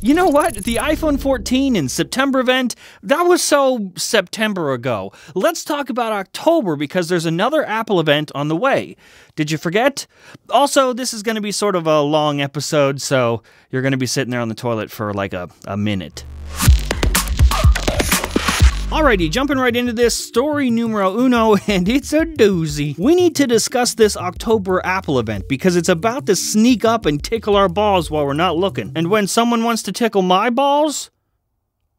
you know what? The iPhone 14 in September event, that was so September ago. Let's talk about October because there's another Apple event on the way. Did you forget? Also, this is going to be sort of a long episode, so you're going to be sitting there on the toilet for like a, a minute. Alrighty, jumping right into this story numero uno, and it's a doozy. We need to discuss this October Apple event because it's about to sneak up and tickle our balls while we're not looking. And when someone wants to tickle my balls,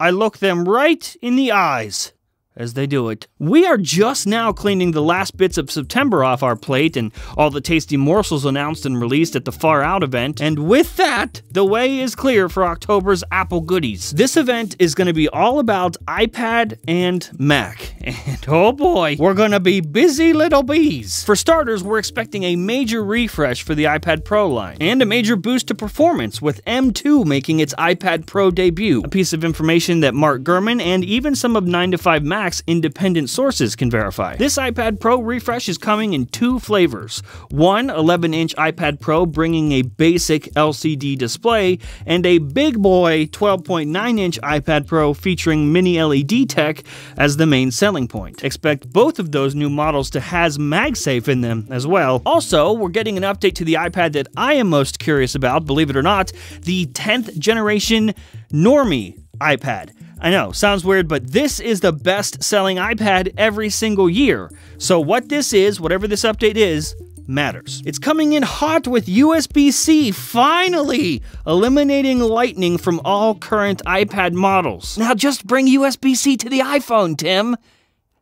I look them right in the eyes as they do it. We are just now cleaning the last bits of September off our plate and all the tasty morsels announced and released at the Far Out event, and with that, the way is clear for October's Apple goodies. This event is going to be all about iPad and Mac, and oh boy, we're going to be busy little bees. For starters, we're expecting a major refresh for the iPad Pro line, and a major boost to performance with M2 making its iPad Pro debut, a piece of information that Mark Gurman and even some of 9 to 5 Mac Independent sources can verify. This iPad Pro refresh is coming in two flavors. One 11 inch iPad Pro bringing a basic LCD display, and a big boy 12.9 inch iPad Pro featuring mini LED tech as the main selling point. Expect both of those new models to has MagSafe in them as well. Also, we're getting an update to the iPad that I am most curious about, believe it or not, the 10th generation Normie iPad. I know, sounds weird, but this is the best selling iPad every single year. So, what this is, whatever this update is, matters. It's coming in hot with USB C, finally! Eliminating Lightning from all current iPad models. Now, just bring USB C to the iPhone, Tim.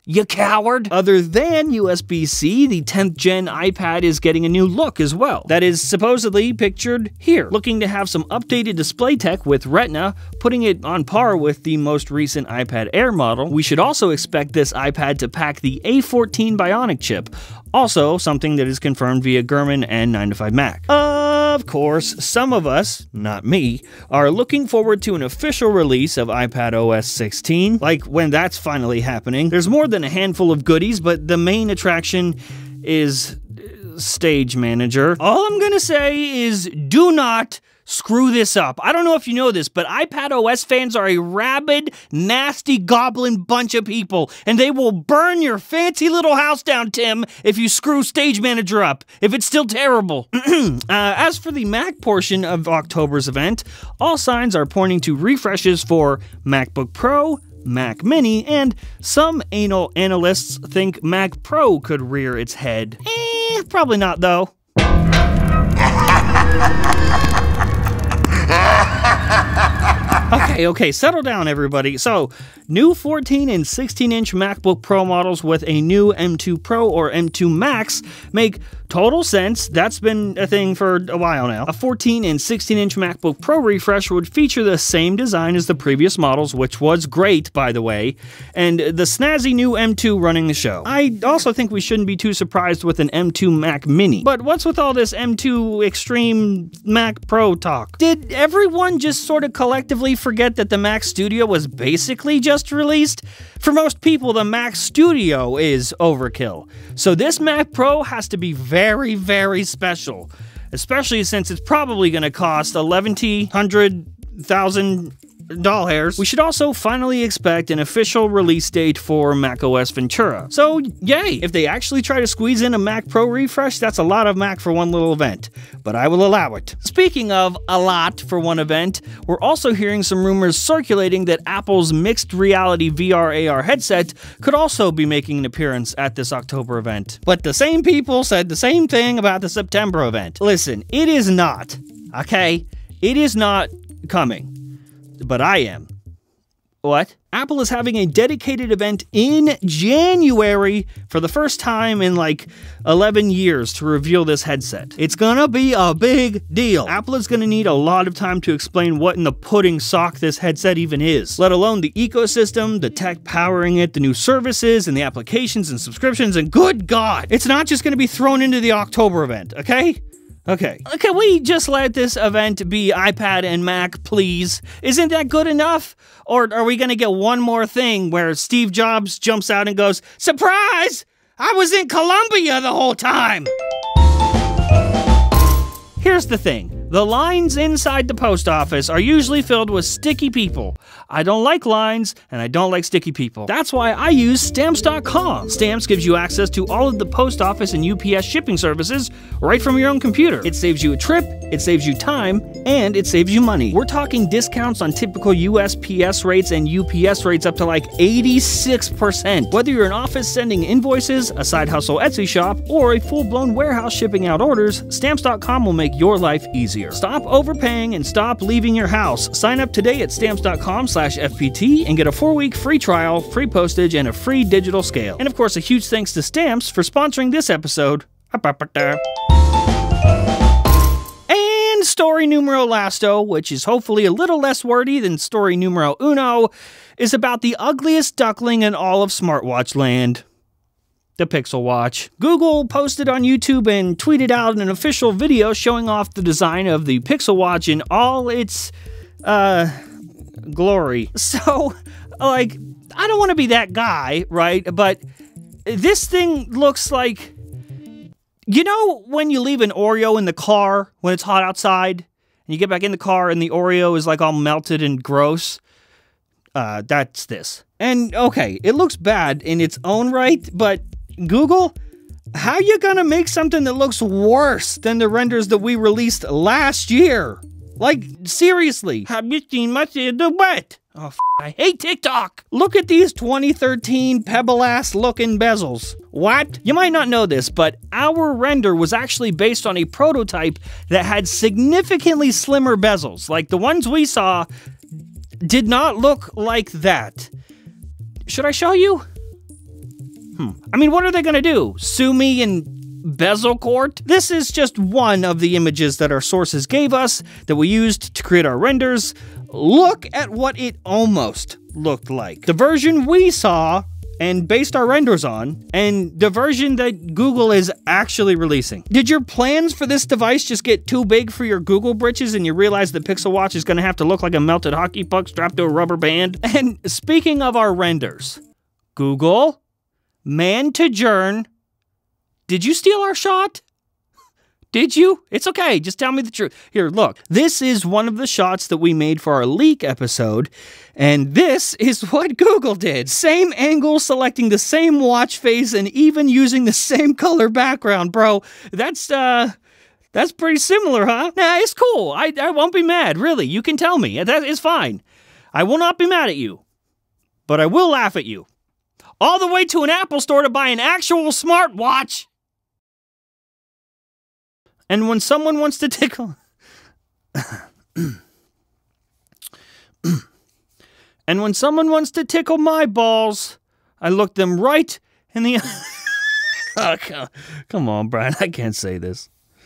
You coward! Other than USB C, the 10th gen iPad is getting a new look as well. That is supposedly pictured here. Looking to have some updated display tech with Retina, putting it on par with the most recent iPad Air model. We should also expect this iPad to pack the A14 Bionic chip, also something that is confirmed via Gurman and 9to5Mac. Of course, some of us, not me, are looking forward to an official release of iPad OS 16, like when that's finally happening. There's more than a handful of goodies, but the main attraction is uh, Stage Manager. All I'm gonna say is do not screw this up. I don't know if you know this, but iPad OS fans are a rabid, nasty goblin bunch of people, and they will burn your fancy little house down, Tim, if you screw Stage Manager up, if it's still terrible. uh, as for the Mac portion of October's event, all signs are pointing to refreshes for MacBook Pro, Mac Mini, and some anal analysts think Mac Pro could rear its head. Eh, probably not though. okay, okay, settle down, everybody. So, new 14 and 16 inch MacBook Pro models with a new M2 Pro or M2 Max make total sense. That's been a thing for a while now. A 14 and 16 inch MacBook Pro refresh would feature the same design as the previous models, which was great, by the way, and the snazzy new M2 running the show. I also think we shouldn't be too surprised with an M2 Mac Mini. But what's with all this M2 Extreme Mac Pro talk? Did everyone just sort of collectively forget that the Mac Studio was basically just released? For most people, the Mac Studio is overkill. So this Mac Pro has to be very, very special. Especially since it's probably going to cost 1100 doll hairs. We should also finally expect an official release date for macOS Ventura. So, yay! If they actually try to squeeze in a Mac Pro refresh, that's a lot of Mac for one little event, but I will allow it. Speaking of a lot for one event, we're also hearing some rumors circulating that Apple's mixed reality VR AR headset could also be making an appearance at this October event. But the same people said the same thing about the September event. Listen, it is not, okay? It is not coming but I am. What? Apple is having a dedicated event in January for the first time in like 11 years to reveal this headset. It's gonna be a big deal. Apple is gonna need a lot of time to explain what in the pudding sock this headset even is, let alone the ecosystem, the tech powering it, the new services, and the applications and subscriptions, and good God, it's not just gonna be thrown into the October event, okay? Okay. Uh, can we just let this event be iPad and Mac, please? Isn't that good enough? Or are we going to get one more thing where Steve Jobs jumps out and goes, Surprise! I was in Colombia the whole time! Here's the thing The lines inside the post office are usually filled with sticky people. I don't like lines and I don't like sticky people. That's why I use stamps.com. Stamps gives you access to all of the post office and UPS shipping services right from your own computer. It saves you a trip, it saves you time, and it saves you money. We're talking discounts on typical USPS rates and UPS rates up to like 86%. Whether you're an office sending invoices, a side hustle Etsy shop, or a full blown warehouse shipping out orders, stamps.com will make your life easier easier. Stop overpaying and stop leaving your house. Sign up today at stamps.com slash FPT and get a four week free trial, free postage, and a free digital scale. And of course, a huge thanks to Stamps for sponsoring this episode. And story numero lasto, which is hopefully a little less wordy than story numero uno, is about the ugliest duckling in all of smartwatch land the Pixel Watch. Google posted on YouTube and tweeted out an official video showing off the design of the Pixel Watch in all its uh glory. So, like I don't want to be that guy, right? But this thing looks like you know when you leave an Oreo in the car when it's hot outside and you get back in the car and the Oreo is like all melted and gross? Uh, that's this. And okay, it looks bad in its own right, but Google, how you gonna make something that looks worse than the renders that we released last year? Like, seriously. Wet? Oh, f- I hate TikTok. Look at these 2013 pebble ass looking bezels. What? You might not know this, but our render was actually based on a prototype that had significantly slimmer bezels. Like the ones we saw did not look like that. Should I show you? Hmm. I mean, what are they going to do? Sue me in bezel court? This is just one of the images that our sources gave us that we used to create our renders. Look at what it almost looked like. The version we saw and based our renders on, and the version that Google is actually releasing. Did your plans for this device just get too big for your Google britches and you realize the Pixel Watch is to have to look like a melted hockey puck strapped to a rubber band? And speaking of our renders, Google, Man to Jern. Did you steal our shot? Did you? It's okay. Just tell me the truth. Here, look. This is one of the shots that we made for our leak episode, and this is what Google did. Same angle, selecting the same watch face, and even using the same color background, bro. That's, uh, that's pretty similar, huh? Nah, it's cool. I, I won't be mad, really. You can tell me. That is fine. I will not be mad at you, but I will laugh at you all the way to an Apple store to buy an actual smartwatch. And when someone wants to tickle. and when someone wants to tickle my balls, I look them right in the. oh, come on, Brian. I can't say this.